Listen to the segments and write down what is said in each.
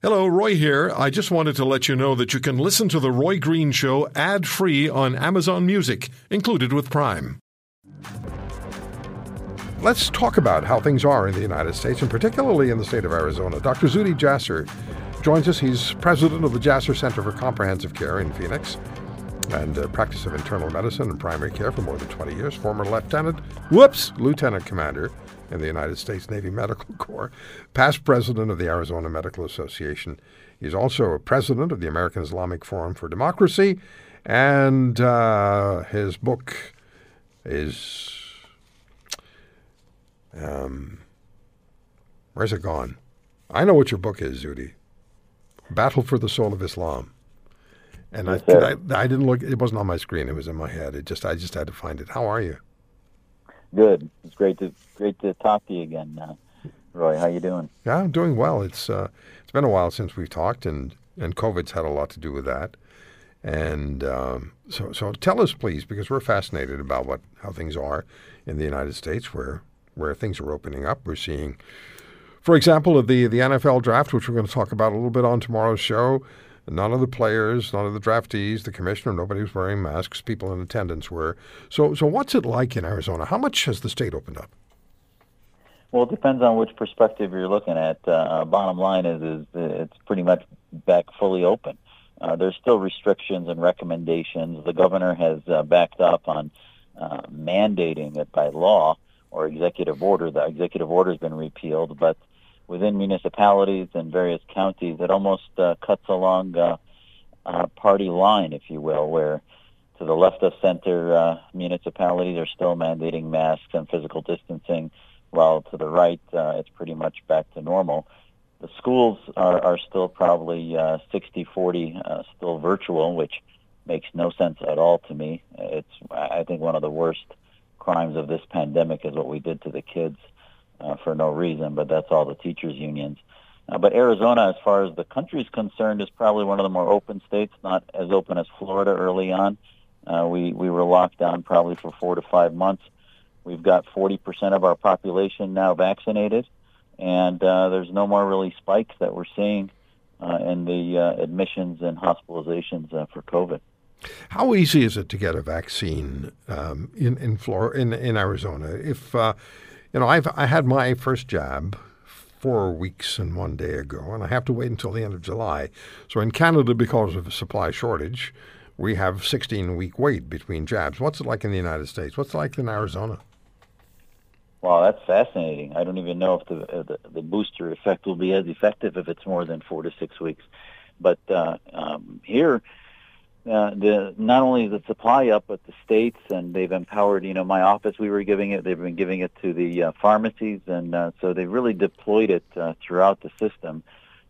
Hello, Roy here. I just wanted to let you know that you can listen to The Roy Green Show ad free on Amazon Music, included with Prime. Let's talk about how things are in the United States, and particularly in the state of Arizona. Dr. Zuhdi Jasser joins us. He's president of the Jasser Center for Comprehensive Care in Phoenix and uh, practice of internal medicine and primary care for more than 20 years. Former lieutenant, whoops, lieutenant commander in the United States Navy Medical Corps, past president of the Arizona Medical Association. He's also a president of the American Islamic Forum for Democracy, and uh, his book is. Um, where's it gone? I know what your book is, Zuhdi. Battle for the Soul of Islam. And I, I, I didn't look. It wasn't on my screen. It was in my head. It just I just had to find it. How are you? Good. It's great to great to talk to you again, uh, Roy. How you doing? Yeah, I'm doing well. It's uh, it's been a while since we've talked, and and COVID's had a lot to do with that. And um, so so tell us, please, because we're fascinated about what how things are in the United States, where where things are opening up. We're seeing, for example, the the NFL draft, which we're going to talk about a little bit on tomorrow's show. None of the players, none of the draftees, the commissioner, nobody was wearing masks. People in attendance were. So, so what's it like in Arizona? How much has the state opened up? Well, it depends on which perspective you're looking at. Uh, bottom line is, is it's pretty much back fully open. Uh, there's still restrictions and recommendations. The governor has uh, backed up on uh, mandating it by law or executive order. The executive order has been repealed, but within municipalities and various counties. It almost uh, cuts along uh, a party line, if you will, where to the left of center uh, municipalities are still mandating masks and physical distancing, while to the right uh, it's pretty much back to normal. The schools are, are still probably uh, 60-40 uh, still virtual, which makes no sense at all to me. It's I think one of the worst crimes of this pandemic is what we did to the kids uh, for no reason, but that's all the teachers' unions. Uh, but Arizona, as far as the country is concerned, is probably one of the more open states, not as open as Florida early on. Uh, we, we were locked down probably for four to five months. We've got 40% of our population now vaccinated, and uh, there's no more really spikes that we're seeing uh, in the uh, admissions and hospitalizations uh, for COVID. How easy is it to get a vaccine um, in in Florida, in in Arizona? If uh, you know, I've I had my first jab four weeks and one day ago, and I have to wait until the end of July. So in Canada, because of a supply shortage, we have 16 week wait between jabs. What's it like in the United States? What's it like in Arizona? Wow, that's fascinating. I don't even know if the, uh, the, the booster effect will be as effective if it's more than four to six weeks. But uh, um, here, uh, the not only the supply up, but the states, and they've empowered. You know, my office, we were giving it. They've been giving it to the uh, pharmacies, and uh, so they've really deployed it uh, throughout the system.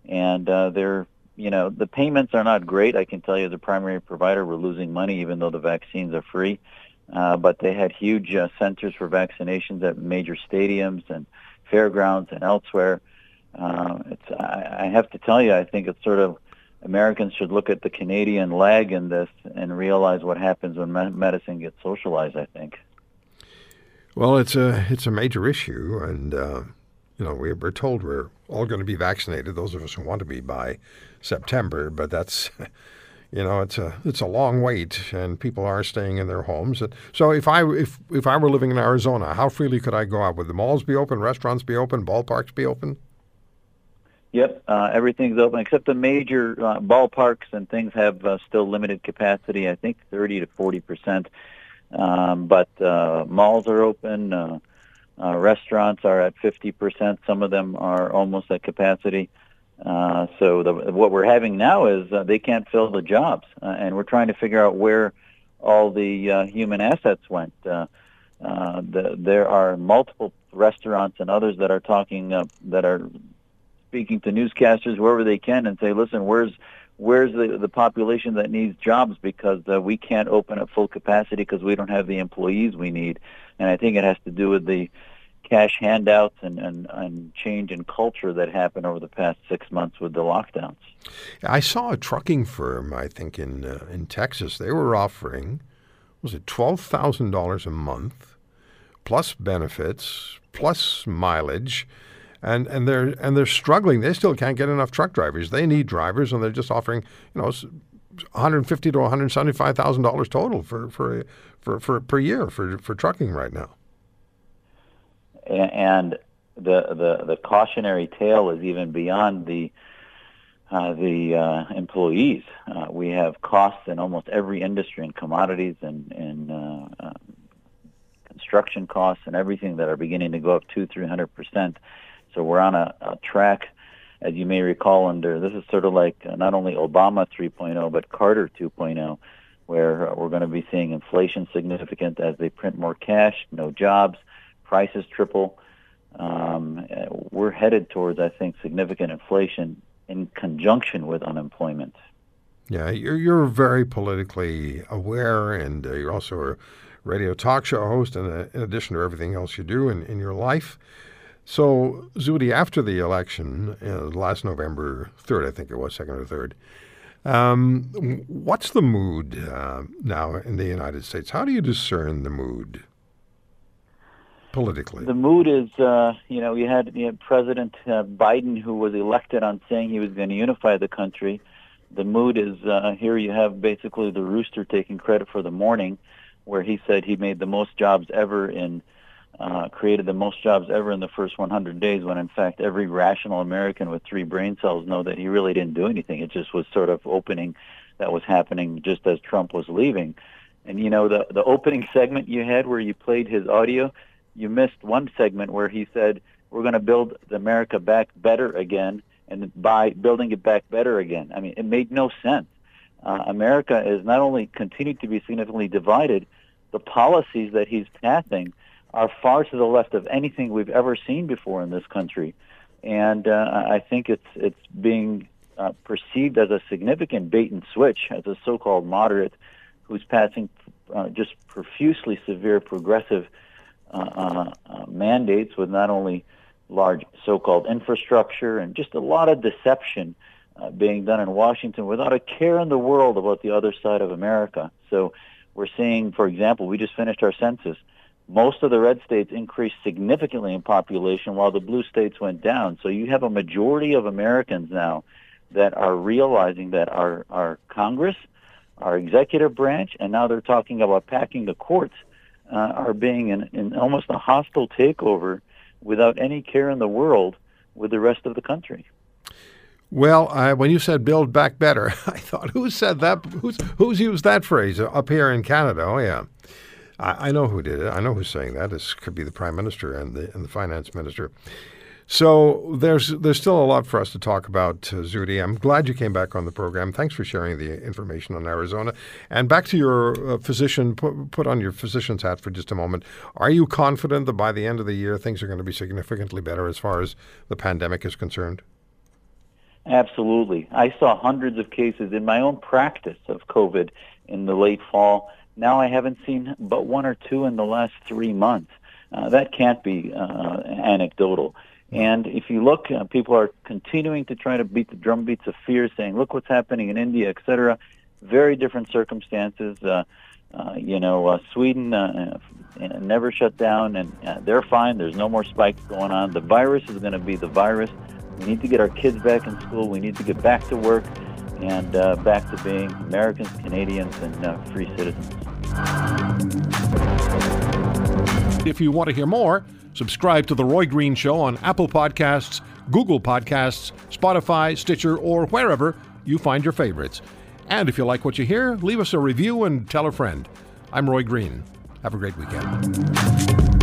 And uh, they're, you know, the payments are not great. I can tell you, the primary provider, we're losing money, even though the vaccines are free. Uh, but they had huge uh, centers for vaccinations at major stadiums and fairgrounds and elsewhere. Uh, it's, I, I have to tell you, I think it's sort of Americans should look at the Canadian lag in this and realize what happens when medicine gets socialized. I think. Well, it's a it's a major issue, and uh, you know we're told we're all going to be vaccinated. Those of us who want to be by September, but that's. You know, it's a it's a long wait, and people are staying in their homes. So, if I if if I were living in Arizona, how freely could I go out? Would the malls be open, restaurants be open, ballparks be open? Yep, uh, everything's open except the major uh, ballparks and things have uh, still limited capacity. I think 30 to 40 percent. Um, but uh, malls are open. Uh, uh, restaurants are at 50 percent. Some of them are almost at capacity. Uh, so the, what we're having now is uh, they can't fill the jobs, uh, and we're trying to figure out where all the uh, human assets went. Uh, uh, the, there are multiple restaurants and others that are talking uh, that are speaking to newscasters wherever they can and say, listen, where's where's the the population that needs jobs because uh, we can't open at full capacity because we don't have the employees we need, and I think it has to do with the cash handouts and, and, and change in culture that happened over the past six months with the lockdowns. I saw a trucking firm, I think in uh, in Texas, they were offering was it twelve thousand dollars a month plus benefits plus mileage and and they're and they're struggling. They still can't get enough truck drivers. They need drivers, and they're just offering you know. 150 to 175 thousand dollars total for, for for for per year for for trucking right now. And the the the cautionary tale is even beyond the uh, the uh, employees. Uh, we have costs in almost every industry, in commodities and in uh, uh, construction costs and everything that are beginning to go up two, three hundred percent. So we're on a, a track, as you may recall, under this is sort of like uh, not only Obama 3.0 but Carter 2.0, where we're going to be seeing inflation significant as they print more cash, no jobs, prices triple. Um, we're headed towards, I think, significant inflation in conjunction with unemployment. Yeah, you're you're very politically aware, and uh, you're also a radio talk show host, and uh, in addition to everything else you do in, in your life. So, Zuhdi, after the election, uh, last November 3rd, I think it was, 2nd or 3rd, um, what's the mood uh, now in the United States? How do you discern the mood? politically? The mood is, uh, you know, you had, you had President uh, Biden who was elected on saying he was going to unify the country. The mood is uh, here. You have basically the rooster taking credit for the morning, where he said he made the most jobs ever in, uh, created the most jobs ever in the first 100 days. When in fact, every rational American with three brain cells know that he really didn't do anything. It just was sort of opening that was happening just as Trump was leaving. And you know the the opening segment you had where you played his audio you missed one segment where he said we're going to build America back better again, and by building it back better again, I mean it made no sense. Uh, America is not only continued to be significantly divided, the policies that he's passing are far to the left of anything we've ever seen before in this country, and uh, I think it's it's being uh, perceived as a significant bait and switch as a so-called moderate who's passing uh, just profusely severe progressive uh, uh, mandates with not only large so-called infrastructure and just a lot of deception uh, being done in Washington without a care in the world about the other side of America. So we're seeing, for example, we just finished our census. Most of the red states increased significantly in population while the blue states went down. So you have a majority of Americans now that are realizing that our, our Congress, our executive branch, and now they're talking about packing the courts uh, are being in, in almost a hostile takeover without any care in the world with the rest of the country. Well, uh, when you said "build back better," I thought, who said that? Who's who's used that phrase up here in Canada? Oh yeah, I, I know who did it. I know who's saying that. This could be the prime minister and the and the finance minister. So there's there's still a lot for us to talk about, uh, Zuhdi. I'm glad you came back on the program. Thanks for sharing the information on Arizona. And back to your uh, physician, put, put on your physician's hat for just a moment. Are you confident that by the end of the year things are going to be significantly better as far as the pandemic is concerned? Absolutely. I saw hundreds of cases in my own practice of COVID in the late fall. Now I haven't seen but one or two in the last three months. Uh, that can't be uh, anecdotal. And if you look, uh, people are continuing to try to beat the drumbeats of fear, saying, "Look what's happening in India, etc." Very different circumstances. Uh, uh, you know, uh, Sweden uh, uh, never shut down, and uh, they're fine. There's no more spikes going on. The virus is going to be the virus. We need to get our kids back in school. We need to get back to work and uh, back to being Americans, Canadians, and uh, free citizens. If you want to hear more Subscribe to The Roy Green Show on Apple Podcasts, Google Podcasts, Spotify, Stitcher, or wherever you find your favorites. And if you like what you hear, leave us a review and tell a friend. I'm Roy Green. Have a great weekend.